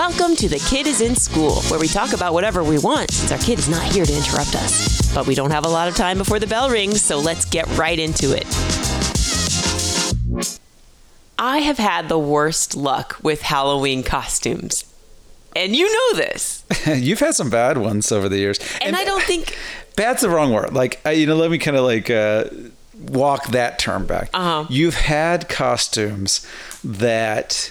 Welcome to The Kid is in School, where we talk about whatever we want since our kid is not here to interrupt us. But we don't have a lot of time before the bell rings, so let's get right into it. I have had the worst luck with Halloween costumes. And you know this. You've had some bad ones over the years. And, I don't think bad's the wrong word. Like, you know, let me kind of like uh, walk that term back. Uh-huh. You've had costumes that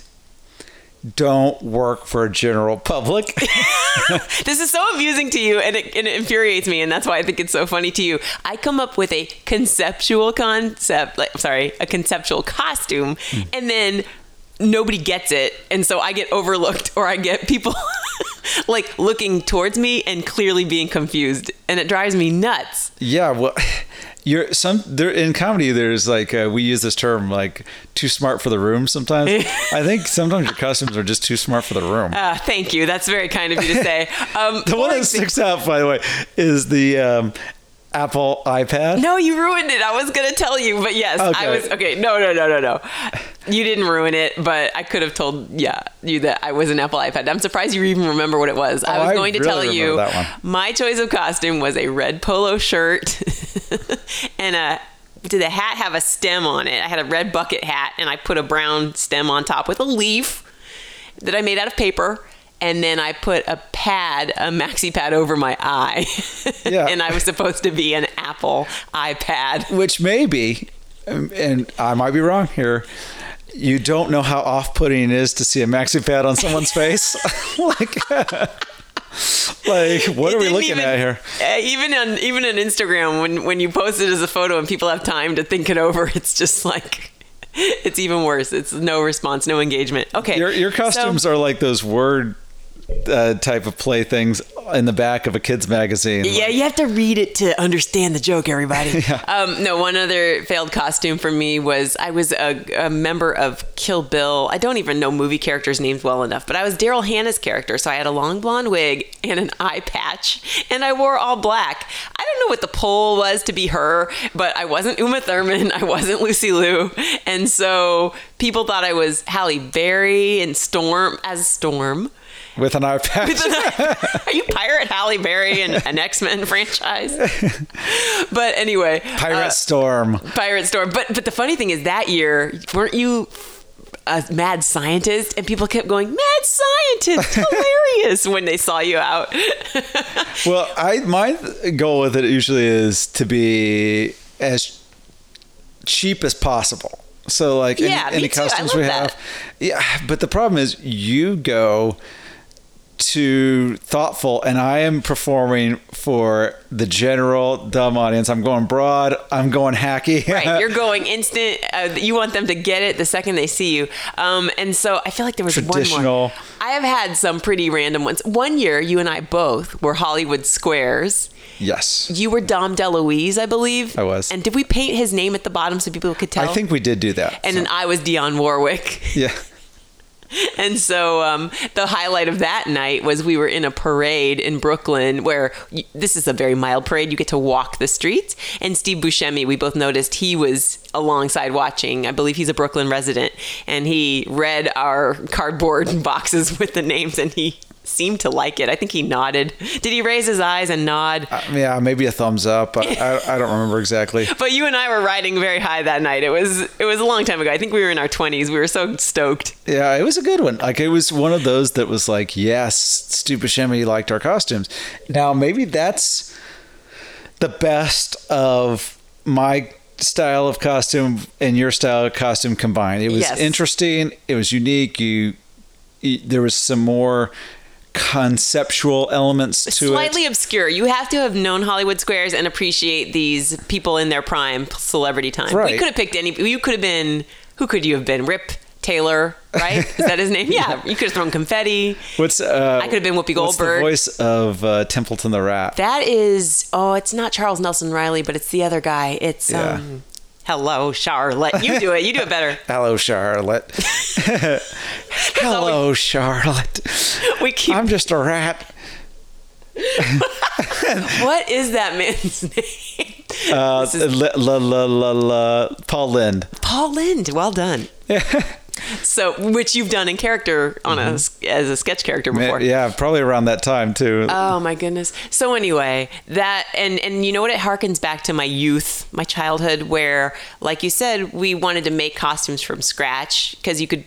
don't work for a general public. this is so amusing to you and it, and it infuriates me and that's why i think it's so funny to you i come up with a conceptual concept like sorry a conceptual costume hmm. and then nobody gets it and so i get overlooked or i get people like looking towards me and clearly being confused and it drives me nuts yeah, well, you're some there in comedy. There's like uh, we use this term like too smart for the room. Sometimes I think sometimes your costumes are just too smart for the room. uh, thank you that's very kind of you to say um, the one that sticks out, by the way, is the um, Apple iPad. No, you ruined it. I was gonna tell you, but yes, I was okay. No, no, no, no, no. You didn't ruin it, but I could have told yeah you that I was an Apple iPad. I'm surprised you even remember what it was. I Oh, was I going to really tell you my choice of costume was a red polo shirt and a. Did the hat have a stem on it? I had a red bucket hat, and I put a brown stem on top with a leaf that I made out of paper. And then I put a pad, a maxi pad over my eye. Yeah. and I was supposed to be an Apple iPad. which maybe, um, and I might be wrong here. You don't know how off-putting it is to see a maxi pad on someone's face. like, like what are we looking even- at here? uh, even on even on Instagram, when when you post it as a photo and people have time to think it over, it's just like it's even worse. It's no response, no engagement. Okay, Your your so- are like those word uh, type of playthings in the back of a kid's magazine. Yeah, you have to read it to understand the joke, everybody. um, no, one other failed costume for me was I was a, a member of Kill Bill. I don't even know movie characters' names well enough, but I was Daryl Hannah's character. So I had a long blonde wig and an eye patch, and I wore all black. I don't know what the poll was to be her, but I wasn't Uma Thurman. I wasn't Lucy Liu. And so people thought I was Halle Berry and Storm as Storm. With an iPad. Are you Pirate Halle Berry in an X Men franchise? but anyway, Pirate uh, Storm. Pirate Storm. But but the funny thing is that year weren't you a mad scientist? And people kept going mad scientist, hilarious when they saw you out. Well, I my goal with it usually is to be as cheap as possible. So like any, Yeah, any customs we that. have, yeah. But the problem is you go to thoughtful, and I am performing for the general dumb audience. I'm going broad. I'm going hacky. right, you're going instant. Uh, you want them to get it the second they see you. Um, and so I feel like there was one Traditional. more. I have had some pretty random ones. One year, you and I both were Hollywood Squares. yes. You were Dom DeLuise, I believe. I was. And did we paint his name at the bottom so people could tell? I think we did do that. And So- then I was Dionne Warwick. yeah. And so um, the highlight of that night was we were in a parade in Brooklyn where y this is a very mild parade. You get to walk the streets. And Steve Buscemi, we both noticed he was alongside watching. I believe he's a Brooklyn resident. And he read our cardboard boxes with the names and he seemed to like it. I think he nodded. Did he raise his eyes and nod? Uh, yeah, maybe a thumbs up. I, I, I don't remember exactly. But you and I were riding very high that night. It was it was a long time ago. I think we were in our twenties. We were so stoked. Yeah, it was a good one. Like it was one of those that was like, yes, Steve Buscemi liked our costumes. Now maybe that's the best of my style of costume and your style of costume combined. It was Yes. interesting. It was unique. You, you there was some more conceptual elements to Slightly it. obscure. You have to have known Hollywood Squares and appreciate these people in their prime, celebrity time. We could have picked any. You could have been. Who could you have been? Rip Taylor, right? Is that his name? Yeah. You could have thrown confetti. What's uh, I could have been Whoopi What's the Goldberg. voice of uh, Templeton the Rat? That is. Oh, it's not Charles Nelson Reilly, but it's the other guy. It's. Yeah. um Hello, Charlotte. You do it. You do it better. Hello, Charlotte. Hello, Charlotte. We keep. I'm just a rat. what is that man's name? Uh, is- la, la, la, la, la, Paul Lynde. Paul Lynde. Well done. So, which you've done in character on a mm-hmm. as a sketch character before. Yeah, probably around that time too. Oh my goodness. So anyway, that and and you know what? It harkens back to my youth, my childhood, where, like you said, we wanted to make costumes from scratch because you could.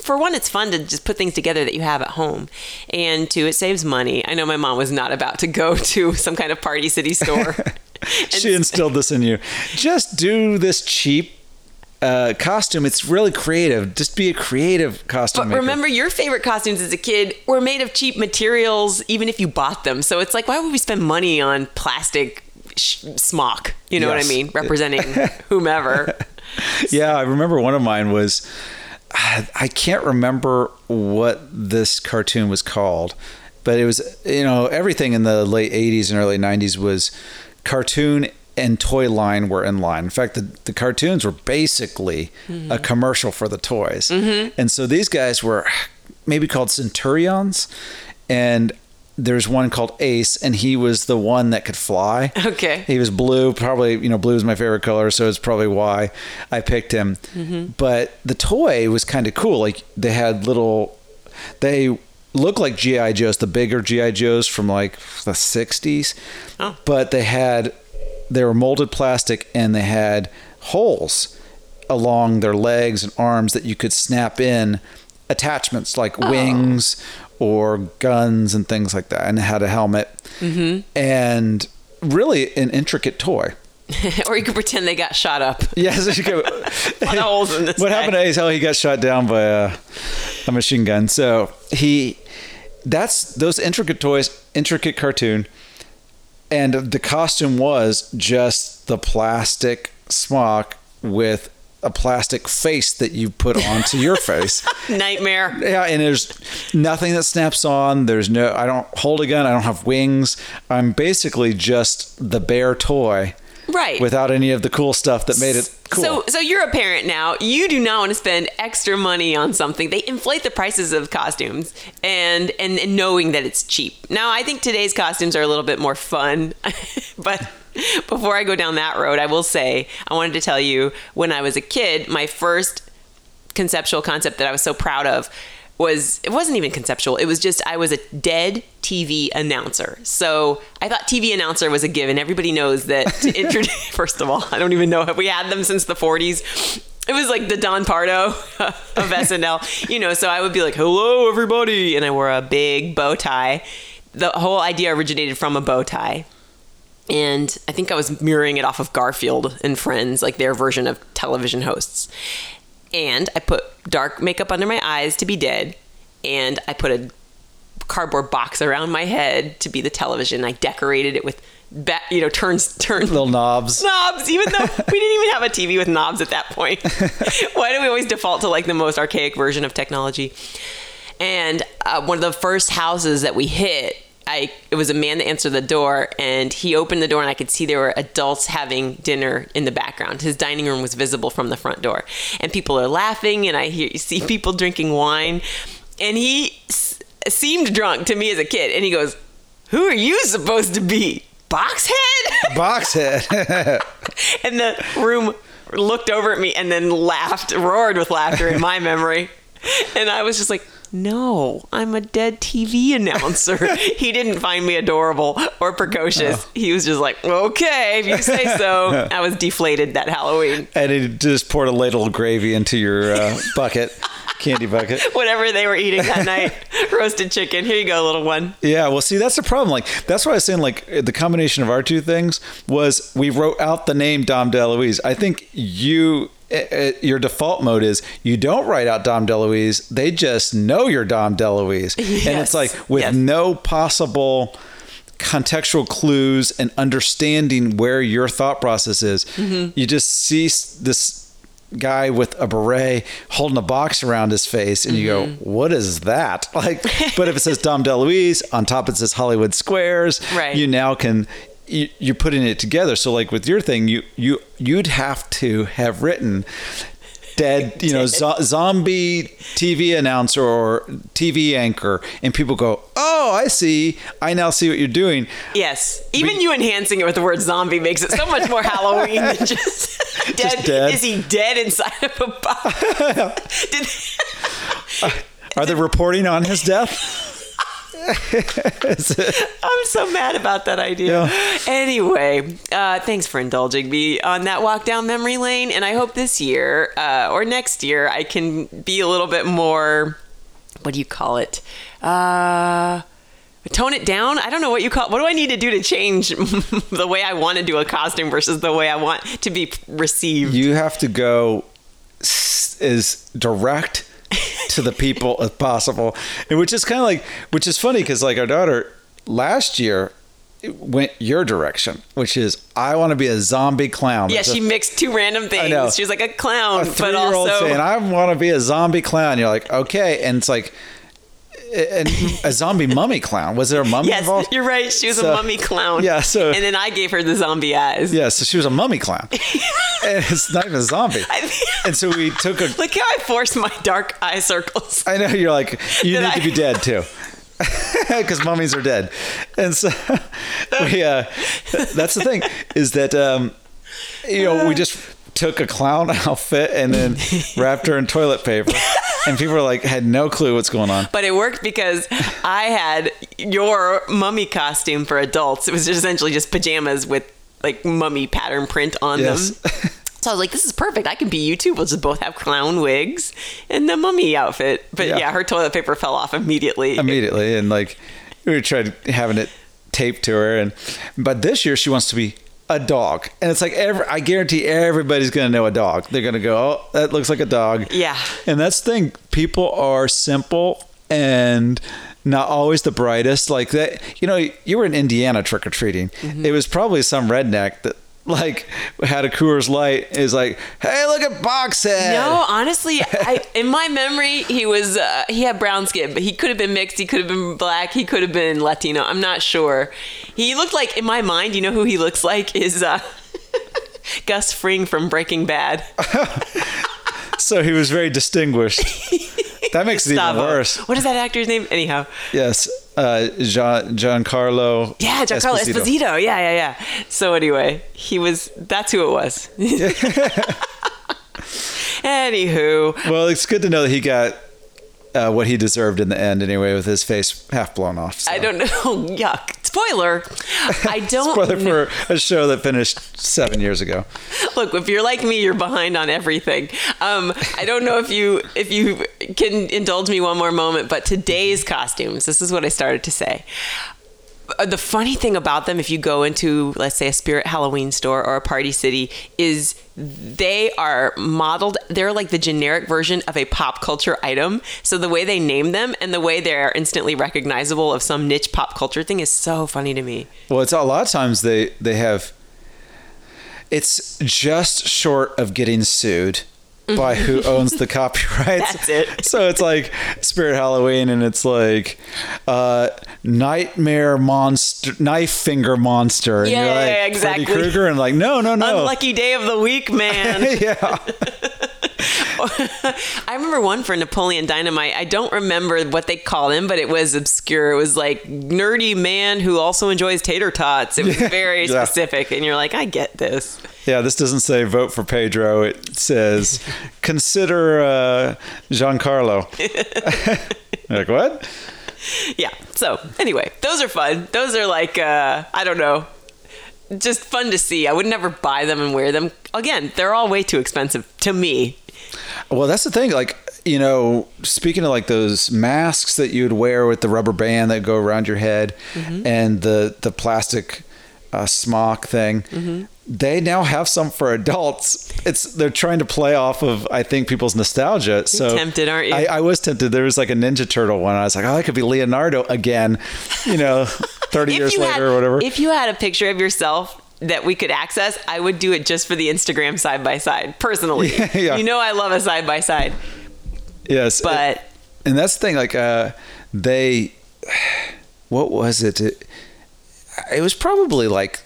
For one, it's fun to just put things together that you have at home, and two, it saves money. I know my mom was not about to go to some kind of Party City store. she instilled this in you. Just do this cheap uh, costume. It's really creative. Just be a creative costume. But maker. remember, your favorite costumes as a kid were made of cheap materials, even if you bought them. So it's like, why would we spend money on plastic sh- smock? You know Yes. what I mean? Representing whomever. yeah, I remember one of mine was I I can't remember what this cartoon was called, but it was you know everything in the late 80s and early 90s was cartoon and toy line were in line. In fact, the, the cartoons were basically a mm-hmm. commercial for the toys. Mm-hmm. And so these guys were maybe called Centurions and there's one called Ace and he was the one that could fly. Okay. He was blue, probably, you know, blue is my favorite color, so it's probably why I picked him. Mm-hmm. But the toy was kind of cool. Like they had little, they looked like GI Joes, the bigger GI Joes from like the '60s, Oh. but they had, they were molded plastic and they had holes along their legs and arms that you could snap in attachments like oh. wings or guns and things like that, and it had a helmet mm-hmm. and really an intricate toy. or you could pretend they got shot up. Yes, you go. lot holes in this What guy. happened to Ace? How he got shot down by a, a machine gun. So he, that's those intricate toys, intricate cartoon, and the costume was just the plastic smock with a plastic face that you put onto your face. Nightmare. Yeah, and there's nothing that snaps on. There's no. I don't hold a gun. I don't have wings. I'm basically just the bear toy Right. without any of the cool stuff that made it cool. So, so you're a parent now. You do not want to spend extra money on something. They inflate the prices of costumes, and, and and knowing that it's cheap. Now, I think today's costumes are a little bit more fun, but before I go down that road, I will say I wanted to tell you when I was a kid, my first conceptual concept that I was so proud of was it wasn't even conceptual. It was just I was a dead TV announcer. So I thought TV announcer was a given. Everybody knows that to introduce first of all, I don't even know if we had them since the 40s. It was like the Don Pardo of SNL, you know, so I would be like, "Hello everybody," and I wore a big bow tie. The whole idea originated from a bow tie and I think I was mirroring it off of Garfield and Friends, like their version of television hosts. And I put dark makeup under my eyes to be dead, and I put a cardboard box around my head to be the television. I decorated it with, ba- you know, turns turns little knobs. knobs, even though we didn't even have a TV with knobs at that point. Why do we always default to like the most archaic version of technology? And uh, one of the first houses that we hit, I it was a man that answered the door, and he opened the door, and I could see there were adults having dinner in the background. His dining room was visible from the front door, and people are laughing, and I hear see people drinking wine, and he s- seemed drunk to me as a kid, and he goes, "Who are you supposed to be?" Boxhead? Boxhead. and the room looked over at me and then laughed, roared with laughter in my memory. And I was just like, no, I'm a dead TV announcer. he didn't find me adorable or precocious. He was just like, okay, if you say so. I was deflated that Halloween. and he just poured a ladle of gravy into your uh, bucket, candy bucket. Whatever they were eating that night, roasted chicken. Here you go, little one. Yeah, well, see, that's the problem. Like, that's why I was saying, like, the combination of our two things was we wrote out the name Dom DeLuise. I think you, uh, uh, your default mode is you don't write out Dom DeLuise. They just know you're Dom DeLuise. and it's like with yes. no possible contextual clues and understanding where your thought process is. Mm-hmm. You just see this guy with a beret holding a box around his face and you go Mm-hmm. what is that like but if it says dom deluise on top it says hollywood squares Right. you now can you, you're putting it together so like with your thing you you you'd have to have written dead, you know, zo- zombie TV announcer or TV anchor, and people go, "Oh, I see. I now see what you're doing." Yes. Even you enhancing it with the word zombie makes it so much more Halloween than just dead. dead. Is he dead inside of a box? Did, Are they reporting on his death? I'm so mad about that idea. Yeah. Anyway, uh, thanks for indulging me on that walk down memory lane. And I hope this year uh, or next year I can be a little bit more, what do you call it? Uh, tone it down. I don't know what you call What do I need to do to change the way I want to do a costume versus the way I want to be received? You have to go s- as direct to the people as possible, and which is kind of like, which is funny because like our daughter last year went your direction, which is I want to be a zombie clown. yeah, she mixed two random things. She was like a clown, a but also saying I want to be a zombie clown. You're like, okay, and it's like. And a zombie mummy clown. Was there a mummy Yes, involved? you're right. She was So- a mummy clown. Yeah, so- and then I gave her the zombie eyes. Yeah, so she was a mummy clown. and it's not even a zombie. I- And so we took a. Look how I forced my dark eye circles. I know you're like, you need I- to be dead too. Because mummies are dead. And so we, uh, that's the thing is that, um, you know, we just took a clown outfit and then wrapped her in toilet paper. And people were like, had no clue what's going on. But it worked because I had your mummy costume for adults. It was just essentially just pajamas with like mummy pattern print on Yes. them. So I was like, this is perfect. I can be you too. We'll just both have clown wigs and the mummy outfit. But Yeah. yeah, her toilet paper fell off immediately. immediately and like we tried having it taped to her and but this year she wants to be a dog. And it's like every i guarantee everybody's gonna know a dog. They're gonna go oh that looks like a dog. Yeah. and that's the thing. People are simple and not always the brightest. Like that you know you were in indiana trick-or-treating. Mm-hmm. it was probably some redneck that like had a Coors Light is like, hey, look at Boxhead. No, honestly, I in my memory he was uh, he had brown skin, but he could have been mixed. He could have been black. He could have been Latino. I'm not sure. He looked like in my mind. You know who he looks like is uh, Gus Fring from Breaking Bad. So he was very distinguished. That makes it even worse. What is that actor's name? Anyhow, Yes, uh, Gian Giancarlo. yeah, Giancarlo Esposito. Yeah, yeah, yeah. So anyway, he was. That's who it was. Anywho, Well, it's good to know that he got uh, what he deserved in the end, anyway, with his face half blown off. so. I don't know. Yuck. Spoiler. I don't. Spoiler know. for a show that finished seven years ago. Look, if you're like me, you're behind on everything. Um, I don't know if you if you can indulge me one more moment, but today's costumes. This is what I started to say. Uh, The funny thing about them, if you go into, let's say, a Spirit Halloween store or a Party City, is they are modeled. They're like the generic version of a pop culture item. So the way they name them and the way they're instantly recognizable of some niche pop culture thing is so funny to me. Well, it's a lot of times they they have. It's just short of getting sued by who owns the copyrights. That's it. So it's like Spirit Halloween, and it's like uh, Nightmare Monster, Knife Finger Monster, and Yeah, you're like yeah, exactly. Freddy Krueger, and like no, no, no, Unlucky day of the week, man. yeah. I remember one for Napoleon Dynamite. I don't remember what they called him, but it was obscure. It was like nerdy man who also enjoys tater tots. It was very Yeah. specific, and you're like, I get this. Yeah, this doesn't say vote for Pedro. It says consider uh, Giancarlo. like what? Yeah. So anyway, those are fun. Those are like uh, I don't know, just fun to see. I would never buy them and wear them. Again, they're all way too expensive to me. Well, that's the thing. Like you know, speaking of like those masks that you'd wear with the rubber band that go around your head, and the the plastic uh, smock thing. They now have some for adults. It's they're trying to play off of I think people's nostalgia. So tempted, aren't you? I, I was tempted. There was like a Ninja Turtle one. I was like, oh, I could be Leonardo again. You know, thirty years later had, or whatever. if you had a picture of yourself that we could access, I would do it just for the Instagram side by side. Personally, Yeah. you know, I love a side by side, yes, but. and that's the thing like uh they what was it it, it was probably like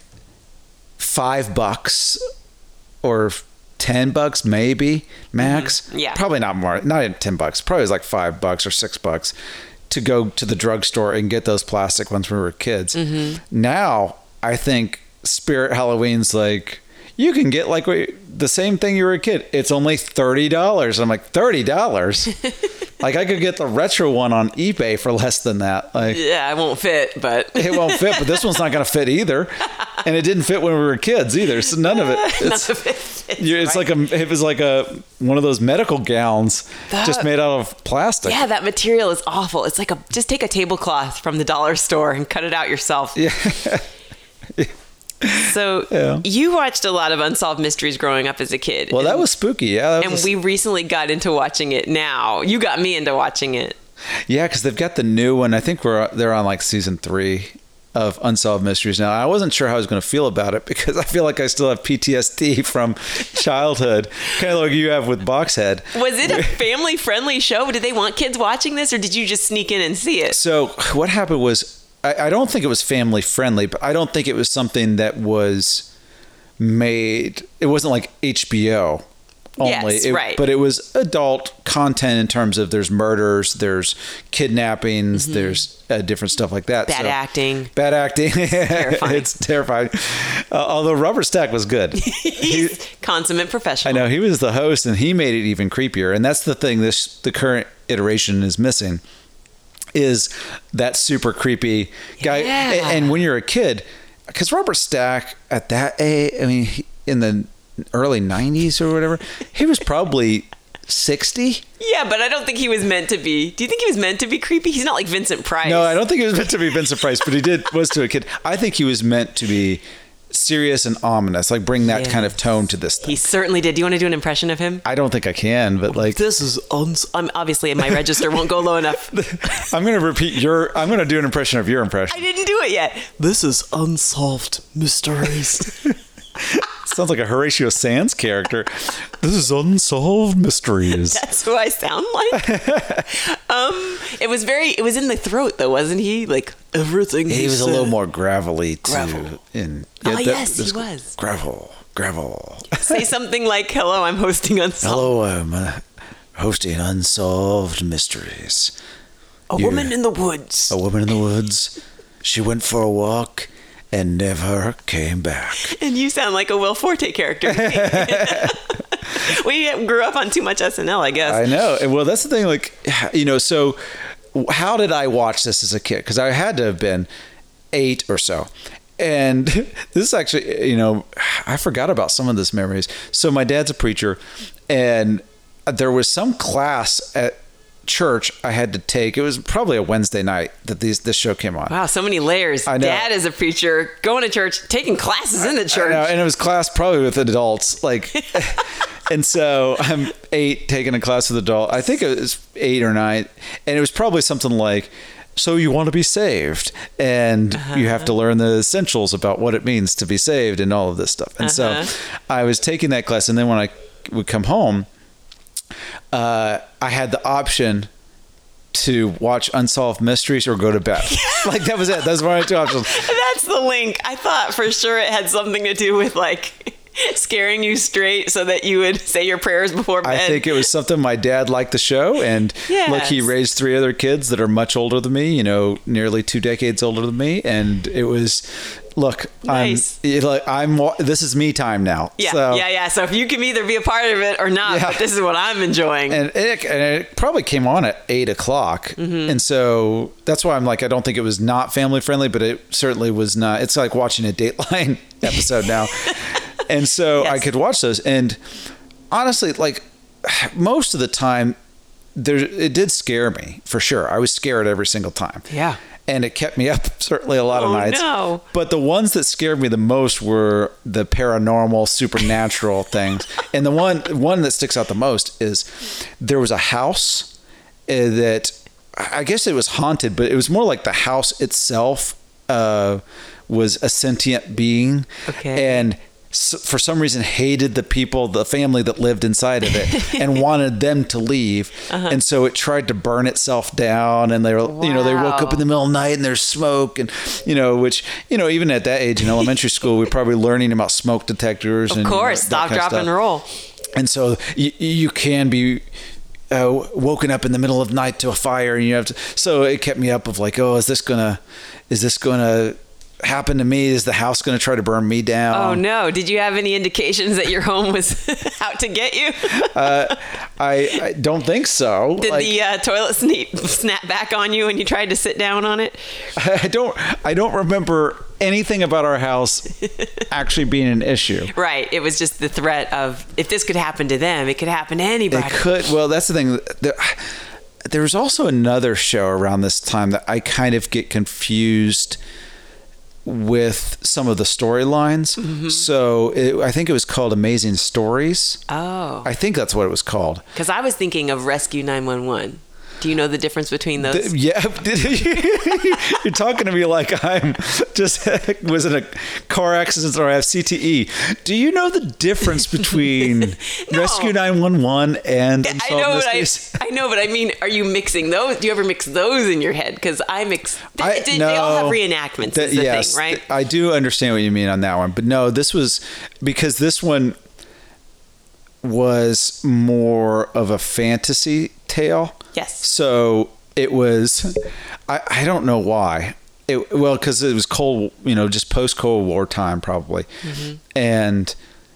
five bucks or ten bucks maybe max. Mm-hmm. Yeah. probably not more. Not even ten bucks. Probably was like five bucks or six bucks to go to the drugstore and get those plastic ones when we were kids. Mm-hmm. Now I think Spirit Halloween's like you can get like the same thing you were a kid. It's only thirty dollars. I'm like thirty dollars. like I could get the retro one on eBay for less than that. Like Yeah, it won't fit, but it won't fit, but this one's not going to fit either. And it didn't fit when we were kids either. So none of it. none It's, of it fits, it's right? like a it was like a one of those medical gowns just made out of plastic. Yeah, that material is awful. It's like a just take a tablecloth from the dollar store and cut it out yourself. Yeah. So Yeah. you watched a lot of unsolved mysteries growing up as a kid. Well, that was spooky. Yeah, that and was, we recently got into watching it now. You got me into watching it. Yeah, because they've got the new one. I think we're they're on like season three of Unsolved Mysteries now. I wasn't sure how I was going to feel about it because I feel like I still have PTSD from childhood, kind of like you have with Boxhead. Was it a family friendly show? Did they want kids watching this or did you just sneak in and see it? So what happened was I, I don't think it was family friendly, but I don't think it was something that was made. It wasn't like HBO only. Yes, It- right. But it was adult content in terms of there's murders, there's kidnappings, there's uh, different stuff like that. Mm-hmm. Bad acting. Bad acting. terrifying. it's terrifying. Uh, although Robert Stack was good. He's consummate professional. I know he was the host, and he made it even creepier. And that's the thing. This the current iteration is missing is that super creepy guy. Yeah. And, when you're a kid, because Robert Stack at that age, I mean, in the early '90s or whatever, he was probably sixty. Yeah, but I don't think he was meant to be. Do you think he was meant to be creepy? He's not like Vincent Price. No, I don't think he was meant to be Vincent Price, but he did was to a kid. I think he was meant to be serious and ominous, like bring that Yeah. kind of tone to this thing. He certainly did. Do you want to do an impression of him? I don't think I can, but like This is uns. I'm obviously my register won't go low enough. I'm going to repeat your. I'm going to do an impression of your impression. I didn't do it yet. This is unsolved mysteries. Sounds like a Horatio Sanz character. This is unsolved mysteries. That's who I sound like. um, it was very. It was in the throat though, wasn't he? Like Everything He he, was a little more gravelly too. Gravel. In Oh, yes, he was. gravel, gravel. say something like, "Hello, I'm hosting unsolved." Hello, I'm uh, hosting unsolved mysteries. a you- woman in the woods. A woman in the woods. She went for a walk and never came back. And you sound like a Will Forte character. we grew up on too much SNL, I guess. I know. And Well, that's the thing. Like, you know, so how did I watch this as a kid? Because I had to have been eight or so. And this is actually, you know, I forgot about some of this memories. So my dad's a preacher, and uh, there was some class at church I had to take. It was probably a Wednesday night that these this show came on. Wow, so many layers. I know. Dad is a preacher, going to church, taking classes in the I church. know, and it was class probably with adults, like. and so I'm eight taking a class with adult. I think it was eight or nine, and it was probably something like, "So you want to be saved, and you have to learn the essentials about what it means to be saved, and all of this stuff." And Uh-huh. so I was taking that class, and then when I would come home, uh, I had the option to watch Unsolved Mysteries or go to bed. like that was it. Those were my two options. That's the link. I thought for sure it had something to do with like scaring you straight so that you would say your prayers before bed. I think it was something my dad liked the show, and look, he raised three other kids that are much older than me. You know, nearly two decades older than me, and it was, look, Nice. I'm, like, I'm, this is me time now. yeah, so, yeah, yeah. So if you can either be a part of it or not, Yeah. but this is what I'm enjoying. And it, and it probably came on at eight o'clock, Mm-hmm. and so that's why I'm like, I don't think it was not family friendly, but it certainly was not. It's like watching a Dateline episode now, and so I could watch those. And honestly, like most of the time, there it did scare me for sure. I was scared every single time. Yeah. and it kept me up certainly a lot of Oh, nights. no. But the ones that scared me the most were the paranormal, supernatural things. And the one one that sticks out the most is there was a house uh, that I guess it was haunted, but it was more like the house itself uh, was a sentient being, Okay. and for some reason hated the people, the family that lived inside of it, and wanted them to leave. Uh-huh. And so it tried to burn itself down, and they were, you know, they woke up in the middle of the night and there's smoke, and you know, which you know, even at that age in elementary school, we're probably learning about smoke detectors. of and you know, course, stop, drop, and roll. and so you, you can be uh, woken up in the middle of the night to a fire and you have to so it kept me up of like oh is this gonna is this gonna happen to me is the house gonna try to burn me down Oh no! Did you have any indications that your home was out to get you? uh, I, I don't think so Did Like, the uh, toilet snap, snap back on you when you tried to sit down on it? I don't I don't remember anything about our house actually being an issue Right. It was just the threat of if this could happen to them, it could happen to anybody. It could. Well, that's the thing. There, there was also another show around this time that I kind of get confused with some of the storylines. Mm-hmm. So it, I think it was called Amazing Stories. Oh. I think that's what it was called. Because I was thinking of Rescue 911. Do you know the difference between those? Th- Yeah, you're talking to me like I'm just was in a car accident or I have CTE. Do you know the difference between No. Rescue 911 and I know, but I, I know, but I mean, are you mixing those? Do you ever mix those in your head? Because I mix. They, I- they- they all have no. reenactments. That- is the yes, thing, right? I do understand what you mean on that one, but no, this was because this one was more of a fantasy tale. Yes. So it was. I I don't know why. It, well, because it was cold, you know, just post Cold War time probably, Mm-hmm. and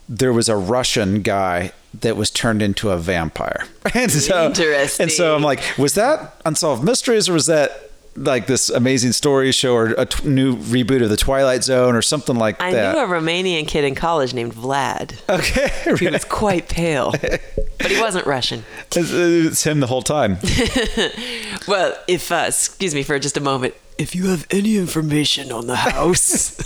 there was a Russian guy that was turned into a vampire. And so, Interesting. And so I'm like, was that Unsolved Mysteries or was that like this amazing story show or a t- new reboot of the Twilight Zone or something like I that? I knew a Romanian kid in college named Vlad. okay, He was quite pale, but he wasn't Russian. it's, it's him the whole time. Well, if uh, excuse me for just a moment, If you have any information on the house,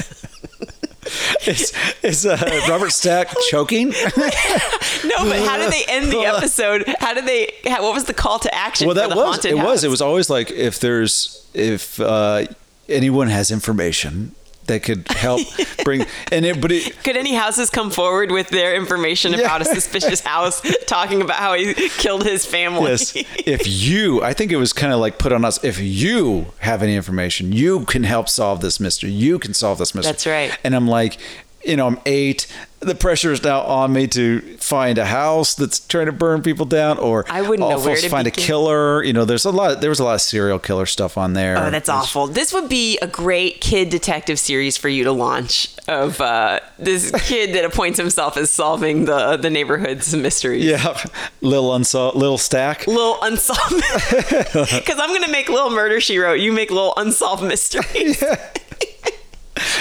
is is uh, Robert Stack choking? no, but how did they end the episode? How did they? How, what was the call to action? well, that the was haunted it. Was it was always like if there's if uh, anyone has information that could help bring and it, but it. Could any houses come forward with their information about a suspicious house, talking about how he killed his family? Yes. if you, I think it was kind of like put on us. If you have any information, you can help solve this mystery. You can solve this mystery. That's right. And I'm like, you know, I'm eight. The pressure is now on me to find a house that's trying to burn people down, or I wouldn't know where to find a killer. You know, there's a lot. There was a lot of serial killer stuff on there. Oh, that's awful. This would be a great kid detective series for you to launch of uh, this kid that appoints himself as solving the the neighborhood's mysteries. Yeah, little unsolved, little stack. Little unsolved, because I'm gonna make Little Murder She Wrote. You make Little Unsolved Mysteries.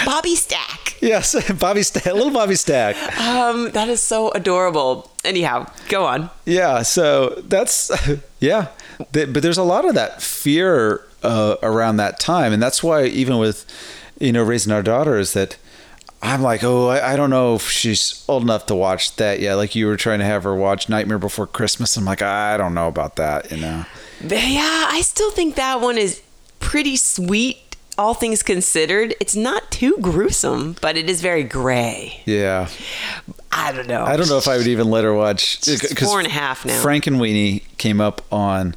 Bobby Stack. Yes, Bobby Stack, little Bobby Stack. Um, that is so adorable. Anyhow, go on. Yeah, so that's yeah, but there's a lot of that fear uh, around that time, and that's why even with you know raising our daughter is that I'm like, oh, I, I don't know if she's old enough to watch that yet. Like you were trying to have her watch Nightmare Before Christmas. I'm like, I don't know about that, you know. Yeah, I still think that one is pretty sweet. All things considered, it's not too gruesome, but it is very gray. Yeah, I don't know. I don't know if I would even let her watch She's four and a half now. Frankenweenie came up on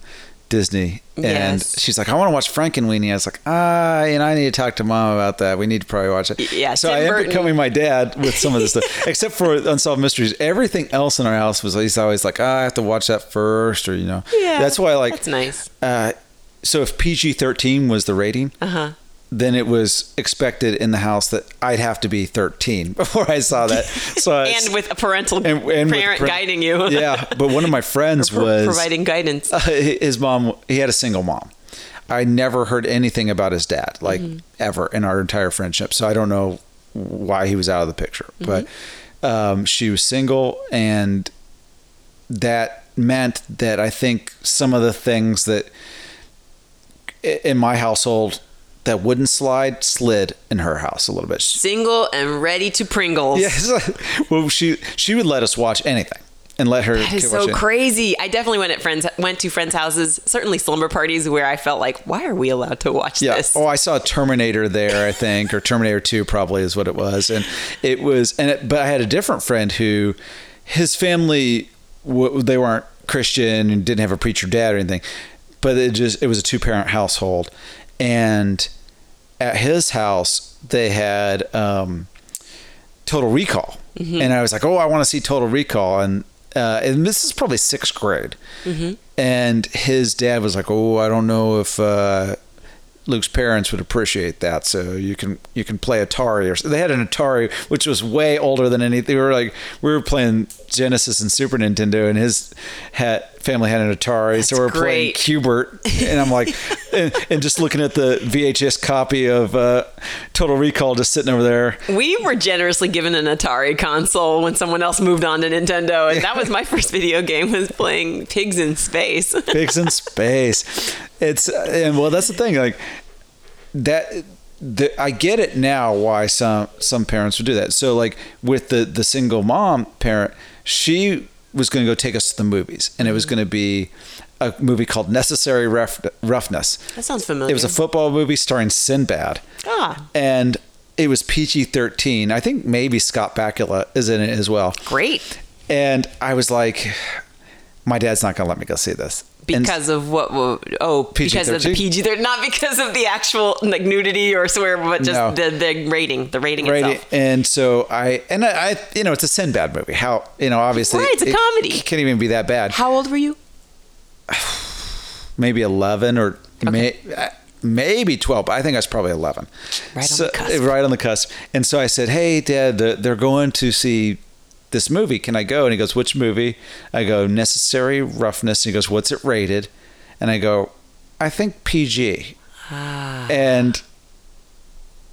Disney, and Yes. she's like, "I want to watch Frankenweenie." I was like, "Ah, and I need to talk to mom about that. We need to probably watch it." Yeah, So Tim I am Burton- becoming my dad with some of this stuff, except for Unsolved Mysteries. Everything else in our house was he's always like, ah, "I have to watch that first, or you know." Yeah, that's why I like. that's nice. Uh, so if PG thirteen was the rating, Uh huh. Then it was expected in the house that I'd have to be 13 before I saw that. So I- And with a parental and- and parent guiding you. yeah, but one of my friends Pro- was providing guidance. uh, his mom. He had a single mom. I never heard anything about his dad, like Mm-hmm. ever in our entire friendship. So I don't know why he was out of the picture. But um, she was single, and that meant that I think some of the things that in my household that wouldn't slide slid in her house a little bit. Single and ready to Pringles. Yes. well, she she would let us watch anything and let her. That is so it. crazy. I definitely went at friends went to friends' houses, certainly slumber parties where I felt like, why are we allowed to watch Yeah. this? Oh, I saw Terminator there, I think, or Terminator Two probably is what it was, and it was. And it, but I had a different friend who, his family, they weren't Christian and didn't have a preacher dad or anything, but it just it was a two parent household, and at his house they had um, Total Recall, Mm-hmm. and I was like, oh, I want to see Total Recall, and uh, and this is probably sixth grade, Mm-hmm. and his dad was like, "Oh, I don't know if." Uh, Luke's parents would appreciate that, so you can you can play Atari. Or so they had an Atari, which was way older than anything. We were like we were playing Genesis and Super Nintendo, and his had, family had an Atari, so we were playing. Q*bert, and I'm like, and, and just looking at the VHS copy of uh, Total Recall, just sitting over there. We were generously given an Atari console when someone else moved on to Nintendo, and that was my first video game was playing Pigs in Space. pigs in space. It's and well, that's the thing. Like that, the, I get it now why some some parents would do that. So like with the the single mom parent, she was going to go take us to the movies, and it was going to be a movie called Necessary Rough, Roughness. That sounds familiar. It was a football movie starring Sinbad. Ah. And it was PG 13. I think maybe Scott Bakula is in it as well. Great. And I was like, my dad's not going to let me go see this. And- Because of what? Oh, because of the PG-13? They're not because of the actual like nudity or swear, but just No. the, the rating, the rating right itself. and so i and I, I you know it's a Sinbad movie how you know obviously Right, it's a it comedy. can't even be that bad How old were you? maybe 11 or may, uh, maybe 12 but i think i was probably 11 Right on So- the cusp. right on the cusp and so i said hey dad they're going to see this movie can i go and he goes which movie i go necessary roughness and he goes what's it rated and i go i think pg Ah. and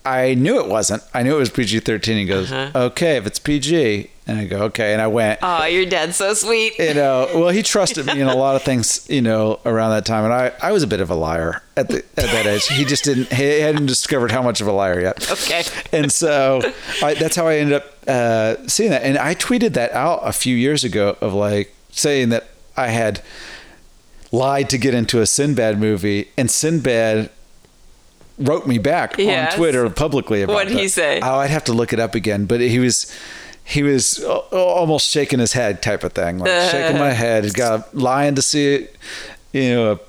I knew it wasn't. I knew it was PG 13. He goes, Uh-huh. okay, if it's PG. And I go, okay. And I went, Oh, your dad's so sweet. you know, well, he trusted me in a lot of things, you know, around that time. And I, I was a bit of a liar at the at that age. He just didn't, he hadn't discovered how much of a liar yet. Okay. And so I, that's how I ended up uh, seeing that. And I tweeted that out a few years ago of like saying that I had lied to get into a Sinbad movie and Sinbad wrote me back Yes. on Twitter publicly about What'd he say? Oh, I'd have to look it up again, but he was he was uh, almost shaking his head type of thing, like shaking my head. He got a lying to see it, you know,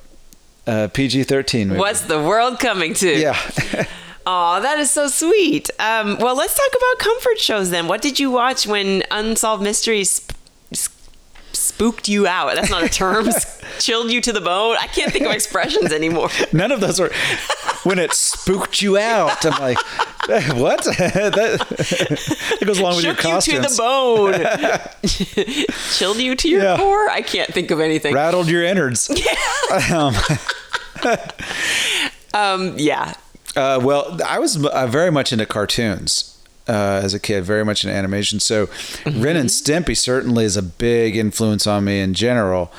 a, a PG thirteen movie. What's the world coming to? Yeah. Oh, that is so sweet. Um, well, let's talk about comfort shows then. What did you watch when Unsolved Mysteries sp- spooked you out? That's not a term. Chilled you to the bone? I can't think of expressions anymore. None of those were when it spooked you out. I'm like, what? that, it goes along with your Shook you to the bone. Chilled you to your Yeah. core? I can't think of anything. Rattled your innards. um, Um, yeah. Uh, well, I was uh, very much into cartoons uh, as a kid, very much into animation. So, Ren and Stimpy certainly is a big influence on me in general.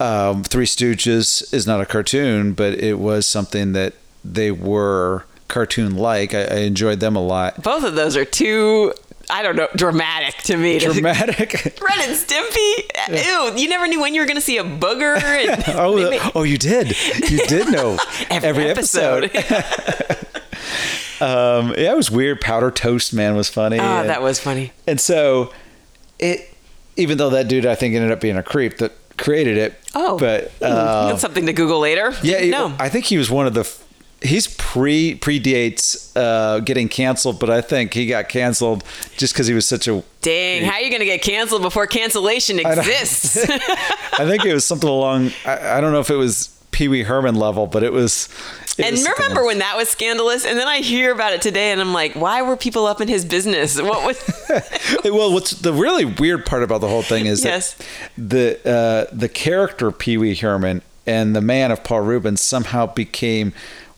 Um, Three Stooges is not a cartoon, but it was something that they were cartoon like. I, I enjoyed them a lot. Both of those are too, I don't know, dramatic to me. Dramatic. Ren and Stimpy? Ew, you never knew when you were going to see a booger. And Oh, made- oh, you did. You did know every, episode. um, yeah, it was weird. Powder Toast Man was funny. Ah, and- that was funny. And so it even though that dude I think ended up being a creep that created it. Oh, But Hmm, uh, that's something to Google later. yeah, no. I think he was one of the he's pre predates uh, getting canceled, but I think he got canceled just because he was such a Dang, how are you going to get canceled before cancellation exists? I think it was something along I, I don't know if it was Pee Wee Herman level, but it was it and was remember else. when that was scandalous? And then I hear about it today and I'm like, why were people up in his business? What was. well, what's the really weird part about the whole thing is Yes. that the uh, the character Pee Wee Herman and the man of Paul Reubens somehow became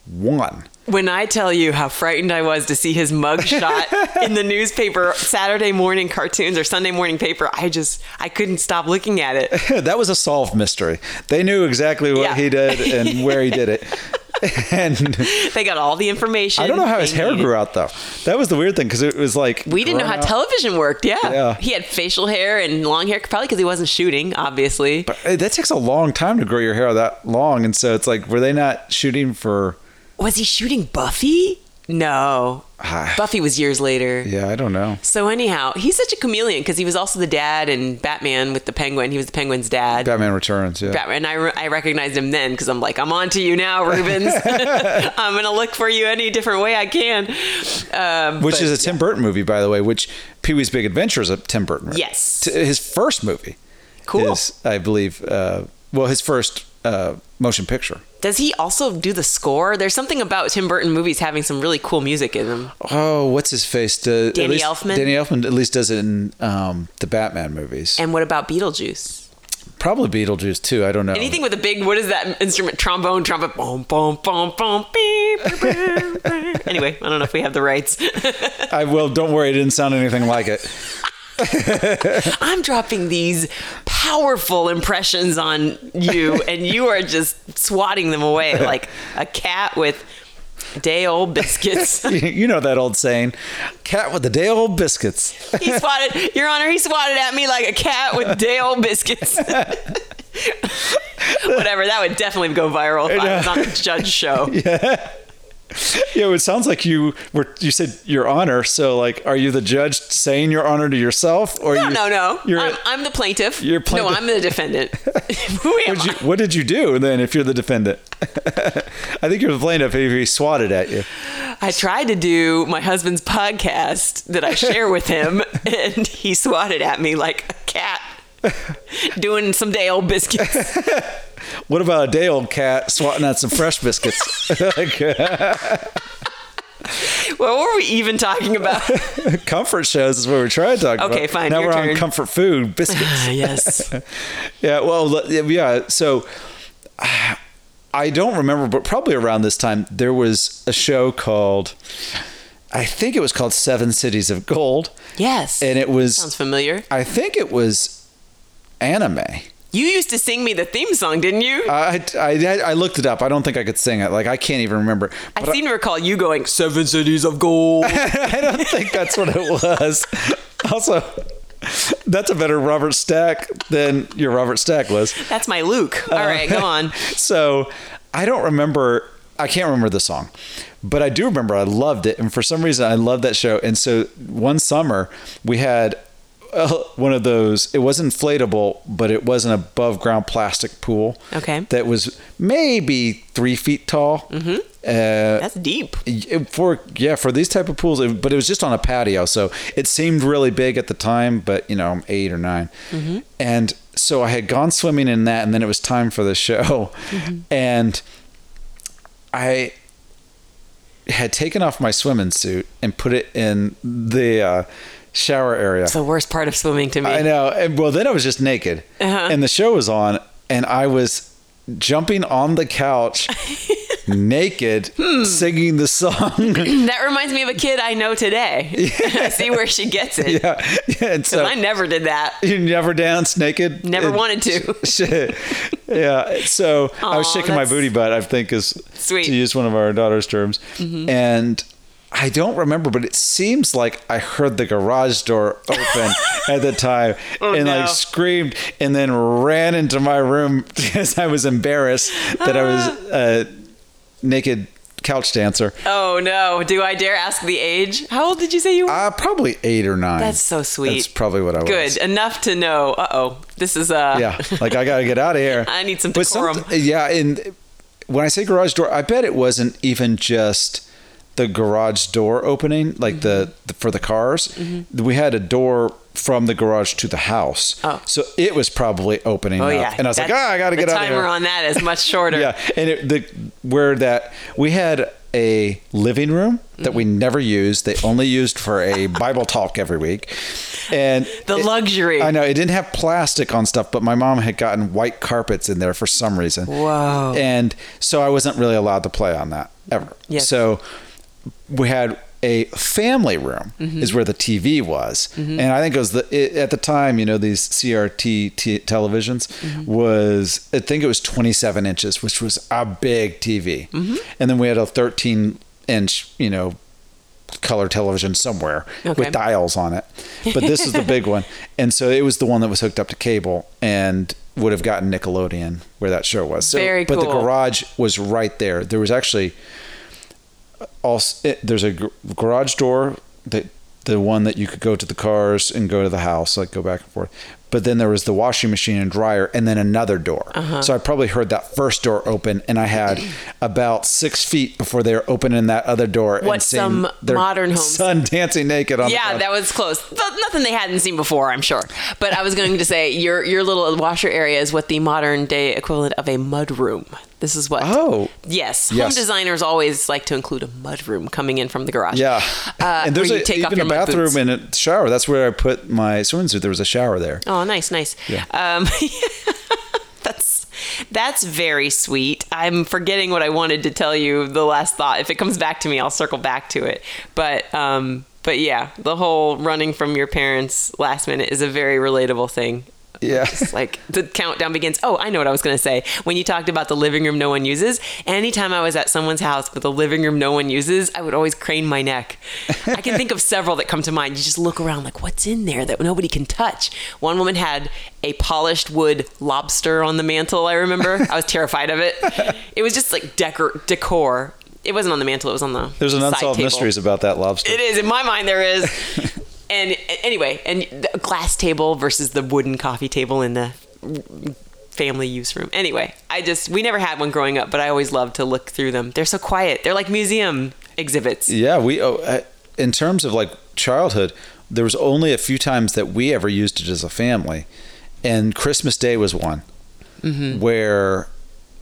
one. When I tell you how frightened I was to see his mugshot in the newspaper, Saturday morning cartoons or Sunday morning paper, I just I couldn't stop looking at it. that was a solved mystery. They knew exactly what Yeah. he did and where he did it. and They got all the information. I don't know how his hair needed. grew out though. That was the weird thing because it was like We didn't know how out. television worked. Yeah. Yeah. He had facial hair and long hair, probably because he wasn't shooting, obviously. But that takes a long time to grow your hair that long, and so it's like, were they not shooting for? Was he shooting Buffy? No. Ah. Buffy was years later. Yeah, I don't know. So anyhow, he's such a chameleon because he was also the dad in Batman with the Penguin. He was the Penguin's dad. Batman Returns. Yeah. Batman. And I, re- I recognized him then because I'm like, I'm on to you now, Reubens. I'm gonna look for you any different way I can. Um, which but- is a Tim Burton movie, by the way. Which Pee Wee's Big Adventure is a Tim Burton movie. Yes. T- his first movie, Cool. His, I believe, uh, well, his first uh, motion picture. Does he also do the score? There's something about Tim Burton movies having some really cool music in them. Oh, what's his face? To, Danny least- Elfman? Danny Elfman at least does it in um, the Batman movies. And what about Beetlejuice? Probably Beetlejuice too. I don't know. Anything with a big, what is that instrument? Trombone, trumpet, boom, boom, boom, boom, beep, beep, beep. Anyway, I don't know if we have the rights. I well, don't worry. It didn't sound anything like it. I'm dropping these powerful impressions on you, and you are just swatting them away like a cat with day old biscuits. you know that old saying, "Cat with the day old biscuits." He swatted, Your Honor, he swatted at me like a cat with day old biscuits. Whatever, that would definitely go viral if I was on a judge show. Yeah, it sounds like you were. You said Your Honor. So, like, are you the judge saying Your Honor to yourself, or No, you, no, no. You're, I'm, I'm the plaintiff. You're plaintiff. No. I'm the defendant. Who am you, I? what did you do then? If you're the defendant, I think you're the plaintiff if he swatted at you. I tried to do my husband's podcast that I share with him, and he swatted at me like a cat doing some day old biscuits. What about a day old cat swatting at some fresh biscuits? Like, What were we even talking about? comfort shows is what we're trying to talk about. Okay, fine, Now we're turn. on comfort food biscuits. Ah, yes. Yeah, well, yeah. So I don't remember, but probably around this time there was a show called, I think it was called Seven Cities of Gold, Yes. and it was, Sounds familiar. I think it was anime. You used to sing me the theme song, didn't you? I, I, I looked it up. I don't think I could sing it. Like I can't even remember. I But seem to recall you going, Seven Cities of Gold. I don't think that's what it was. Also, that's a better Robert Stack than your Robert Stack was. That's my Luke. All uh, right, go on. So I don't remember. I can't remember the song, but I do remember I loved it, and for some reason I loved that show. And so one summer we had uh, one of those. It was inflatable, but it was an above ground plastic pool. Okay. That was maybe three feet tall. Mm-hmm. Uh, That's deep. it- for yeah for these type of pools it- but it was just on a patio so it seemed really big at the time but you know i'm eight or 9 and so i had gone swimming in that and then it was time for the show and i had taken off my swimming suit and put it in the uh, shower area It's the worst part of swimming to me. I know. And well, then I was just naked, Uh-huh. and the show was on, and I was jumping on the couch, naked, Hmm. singing the song. That reminds me of a kid I know today. I see where she gets it. yeah, yeah. And so I never did that. you never danced naked. Never And- wanted to. Shit. Yeah. So I was shaking my booty butt. I think is sweet. Mm-hmm. to use one of our daughter's terms, and. I don't remember, but it seems like I heard the garage door open at the time and Oh, no. like screamed and then ran into my room because I was embarrassed that I was a naked couch dancer. Oh no. Do I dare ask the age? How old did you say you were? Uh, probably eight or nine. That's so sweet. That's probably what I was. Good. Enough to know. Uh oh. This is uh yeah like i gotta get out of here I need some But some- decorum. yeah and when i say garage door i bet it wasn't even just the garage door opening like the, Mm-hmm. the for the cars we had a door from the garage to the house Oh. so it was probably opening Oh up yeah. and i was like That's- ah i gotta get the out of timer here on that is much shorter. yeah and it, the where that we had a living room that we Mm-hmm. never used they only used for a bible talk every week and The it- luxury. i know it didn't have plastic on stuff but my mom had gotten white carpets in there for some reason Whoa. and so i wasn't really allowed to play on that ever Yes. so we had a family room Mm-hmm. is where the TV was, and I think it was the it, at the time you know these CRT t- televisions Mm-hmm. was I think it was 27 inches, which was a big TV, Mm-hmm. and then we had a 13 inch you know color television somewhere Okay. with dials on it, but this is the big one, and so it was the one that was hooked up to cable and would have gotten Nickelodeon where that show was. So, Very but the garage was right there. There was actually also it, there's a gr- garage door that the one that you could go to the cars and go to the house like go back and forth but then there was the washing machine and dryer, and then another door. Uh-huh. So I probably heard that first door open, and I had about six feet before they were opening that other door. and What some modern homes- son dancing naked on Yeah, that was close. Th- Nothing they hadn't seen before, I'm sure. But I was going to say your your little washer area is what the modern day equivalent of a mud room. This is what. Oh. yes. Yes. Home designers always like to include a mudroom coming in from the garage. Yeah, Uh, and there's a, even a bathroom and a shower. That's where I put my swimsuit. There was a shower there. Oh, nice, nice. Yeah. Um, that's that's very sweet. I'm forgetting what I wanted to tell you. The last thought. If it comes back to me, I'll circle back to it. But um, but yeah, the whole running from your parents last minute is a very relatable thing. Yeah. It's like the countdown begins. Oh, I know what I was going to say. When you talked about the living room no one uses, anytime I was at someone's house with a living room no one uses, I would always crane my neck. I can think of several that come to mind. You just look around like, what's in there that nobody can touch? One woman had a polished wood lobster on the mantle, I remember. I was terrified of it. It was just like decor. decor. It wasn't on the mantle, it was on the There's an unsolved mysteries about that lobster. It is in my mind. There is. and anyway, and the glass table versus the wooden coffee table in the family use room. Anyway, I just we never had one growing up, but I always loved to look through them. They're so quiet. They're like museum exhibits. Yeah, we. Oh, in terms of like childhood, there was only a few times that we ever used it as a family, and Christmas Day was one Mm-hmm. where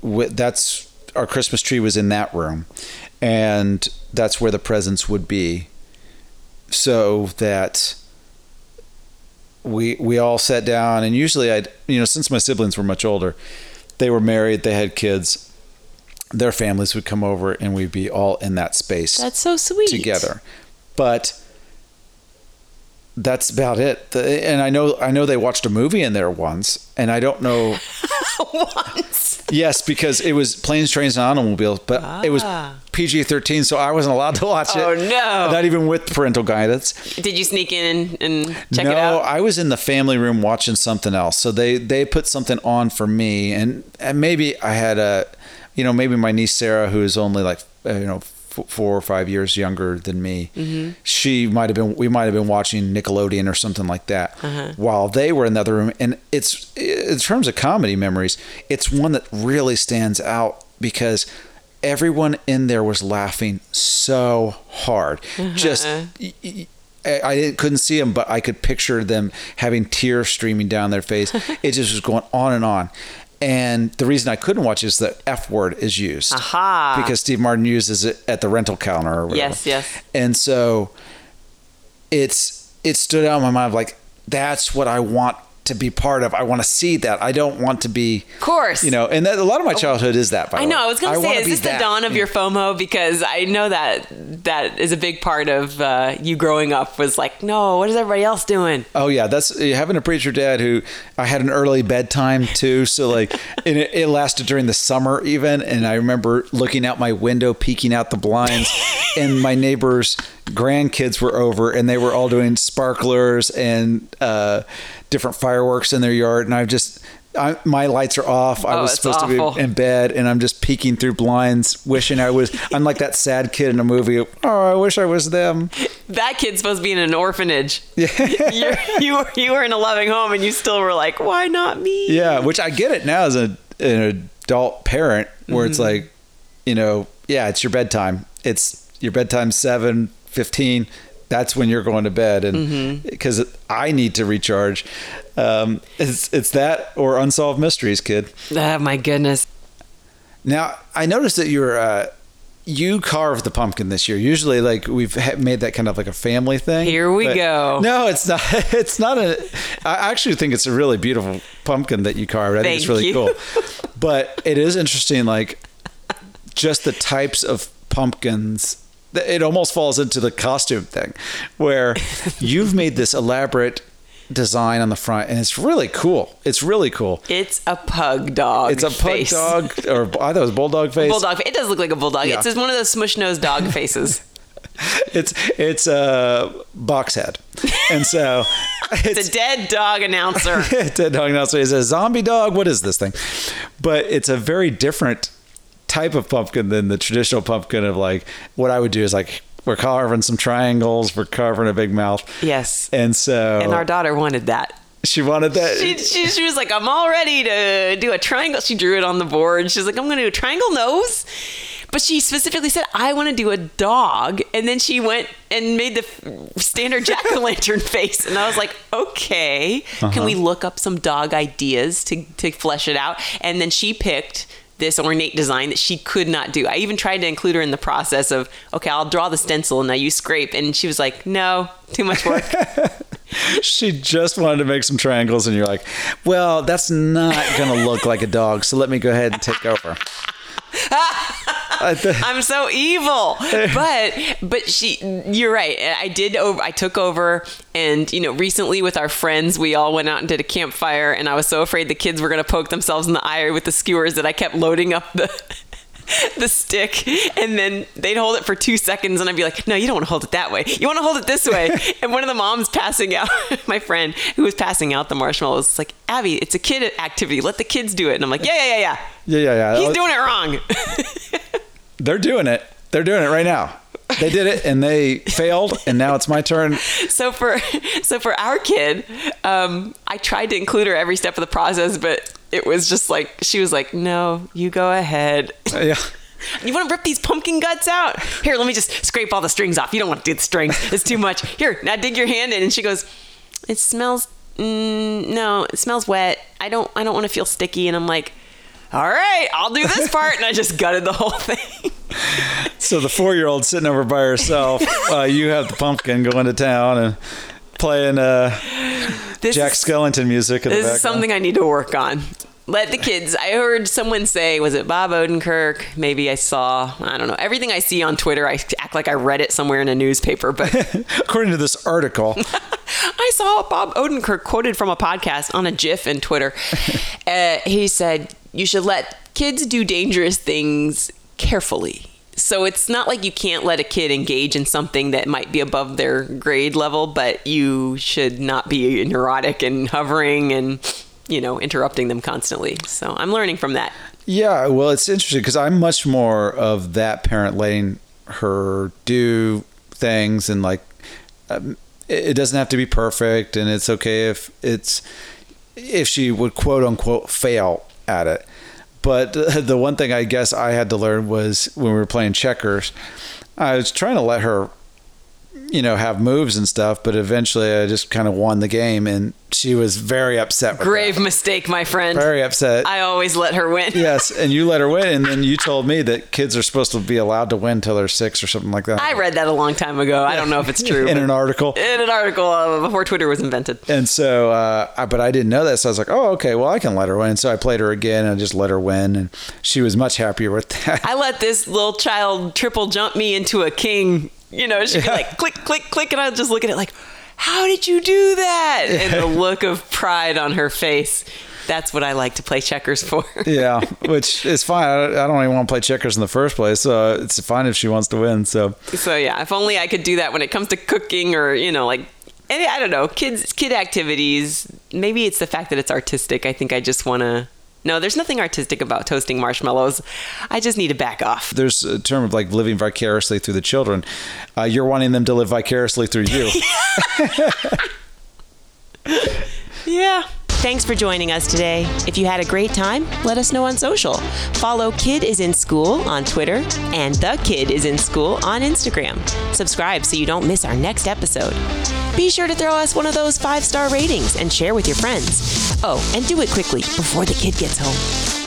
that's our Christmas tree was in that room, and that's where the presents would be, so that we we all sat down and usually I'd you know since my siblings were much older, they were married, they had kids. Their families would come over and we'd be all in that space That's so sweet. together. But that's about it. And I know I know they watched a movie in there once, and I don't know. Once. yes, because it was planes, trains, and automobiles, but it was Ah. PG thirteen, so I wasn't allowed to watch it. Oh, no. Not even with parental guidance. Did you sneak in and check no, it out? No, I was in the family room watching something else. So they they put something on for me, and, and maybe I had a, you know, maybe my niece Sarah, who is only like uh, you know f- four or five years younger than me, mm-hmm. she might have been. We might have been watching Nickelodeon or something like that uh-huh. while they were in the other room. And it's in terms of comedy memories, it's one that really stands out because. Everyone in there was laughing so hard. Uh-huh. Just y- y- I couldn't see them, but I could picture them having tears streaming down their face. it just was going on and on. And the reason I couldn't watch is the F word is used. Aha. Because Steve Martin uses it at the rental counter or whatever. Yes, yes. And so it's it stood out in my mind like that's what I want to be part of. I want to see that. I don't want to be Of course. you know, and that, a lot of my childhood is that. By I know. way. I was going to say, is this the dawn of your FOMO? Because I know that that is a big part of uh, you growing up. Was like, no, what is everybody else doing? Oh yeah, that's having a preacher dad who I had an early bedtime too. So like, and it, it lasted during the summer even, and I remember looking out my window, peeking out the blinds, and my neighbors' grandkids were over, and they were all doing sparklers and uh, different fireworks in their yard, and I've just. I, my lights are off. I Oh, was it's supposed to be in bed, and I'm just peeking through blinds, wishing I was. I'm like that sad kid in a movie. Oh, I wish I was them. That kid's supposed to be in an orphanage. Yeah. You're, you were you were in a loving home, and you still were like, why not me? Yeah, which I get it now as a, an adult parent, where it's Mm-hmm. like, you know, yeah, it's your bedtime. It's your bedtime seven fifteen. That's when you're going to bed, and Mm-hmm. because I need to recharge. Um, it's it's that or unsolved mysteries, kid. Oh my goodness. Now I noticed that you're. Uh, you carved the pumpkin this year. Usually, like we've ha- made that kind of like a family thing. Here we go. No, it's not. It's not a. I actually think it's a really beautiful pumpkin that you carved. I think it's really you. cool. But it is interesting, like just the types of pumpkins. It almost falls into the costume thing, where you've made this elaborate design on the front, and it's really cool. It's really cool. It's a pug dog. It's a pug face. dog, or I thought it was bulldog face. Bulldog. It does look like a bulldog. Yeah. It's just one of those smush nosed dog faces. It's it's a box head, and so It's a dead dog announcer. Dead dog announcer he's a zombie dog. What is this thing? But it's a very different type of pumpkin than the traditional pumpkin of like what I would do is like we're carving some triangles, we're carving a big mouth. Yes. And so And our daughter wanted that. She wanted that. She, she, she was like, I'm all ready to do a triangle. She drew it on the board. She's like, I'm going to do a triangle nose. But she specifically said, I want to do a dog. And then she went and made the standard jack o' lantern face. And I was like, okay, can we uh-huh. look up some dog ideas to, to flesh it out? And then she picked this ornate design that she could not do. I even tried to include her in the process of, okay, I'll draw the stencil and now you scrape. And she was like, no, too much work. She just wanted to make some triangles, and you're like, well, that's not going to look like a dog. So let me go ahead and take over. I'm so evil. But but she you're right. I did over I took over and you know recently with our friends we all went out and did a campfire and I was so afraid the kids were going to poke themselves in the eye with the skewers that I kept loading up the the stick and then they'd hold it for two seconds and I'd be like, no, you don't want to hold it that way. You want to hold it this way. and one of the moms passing out, my friend who was passing out the marshmallows, was like, Abby, it's a kid activity. Let the kids do it. And I'm like, yeah, yeah, yeah, yeah. yeah, yeah, yeah. He's doing it wrong. They're doing it. They're doing it right now. They did it, and they failed, and now it's my turn. so for so for our kid um, i tried to include her every step of the process but it was just like she was like no you go ahead. Yeah. you want to rip these pumpkin guts out? Here let me just scrape all the strings off. You don't want to do the strings. It's too much. Here now dig your hand in. And she goes it smells mm, no it smells wet. I don't i don't want to feel sticky. And i'm like all right i'll do this part. And i just gutted the whole thing So the four-year-old sitting over by herself, uh, you have the pumpkin going to town and playing uh, Jack is- Skellington music. In the This is something I need to work on. Let the kids. I heard someone say, was it Bob Odenkirk? Maybe I saw. I don't know. Everything I see on Twitter, I act like I read it somewhere in a newspaper. But According to this article, I saw Bob Odenkirk quoted from a podcast on a GIF in Twitter. uh, he said, "You should let kids do dangerous things carefully." So it's not like you can't let a kid engage in something that might be above their grade level, but you should not be neurotic and hovering and you know interrupting them constantly. So I'm learning from that. Yeah, well, it's interesting because I'm much more of that parent letting her do things and like um, it it doesn't have to be perfect, and it's okay if it's if she would quote unquote fail at it. But the one thing I guess I had to learn was when we were playing checkers, I was trying to let her, you know, have moves and stuff, but eventually I just kind of won the game, and she was very upset. With Grave that. mistake, my friend. very upset. I always let her win. Yes, and you let her win, and then you told me that kids are supposed to be allowed to win till they're six or something like that. I read that a long time ago. I don't know if it's true. in an article. in an article uh, before Twitter was invented. And so, uh, I, but I didn't know that, so I was like, "Oh, okay, well, I can let her win." So I played her again, and I just let her win, and she was much happier with that. I let this little child triple jump me into a king. You know, she'd be Yeah. like click, click, click, and I'd just look at it like, how did you do that? And the look of pride on her face. That's what I like to play checkers for. yeah, which is fine. I, I don't even want to play checkers in the first place, so it's fine if she wants to win. So so yeah, if only I could do that when it comes to cooking or you know like. any- I don't know, kids, kid activities. Maybe it's the fact that it's artistic. I think I just want to. No, there's nothing artistic about toasting marshmallows. I just need to back off. there's a term of like living vicariously through the children. Uh, you're wanting them to live vicariously through you. Yeah. Thanks for joining us today. If you had a great time, let us know on social. Follow Kid is in School on Twitter and The Kid is in School on Instagram. Subscribe so you don't miss our next episode. Be sure to throw us one of those five star ratings and share with your friends. Oh, and do it quickly before the kid gets home.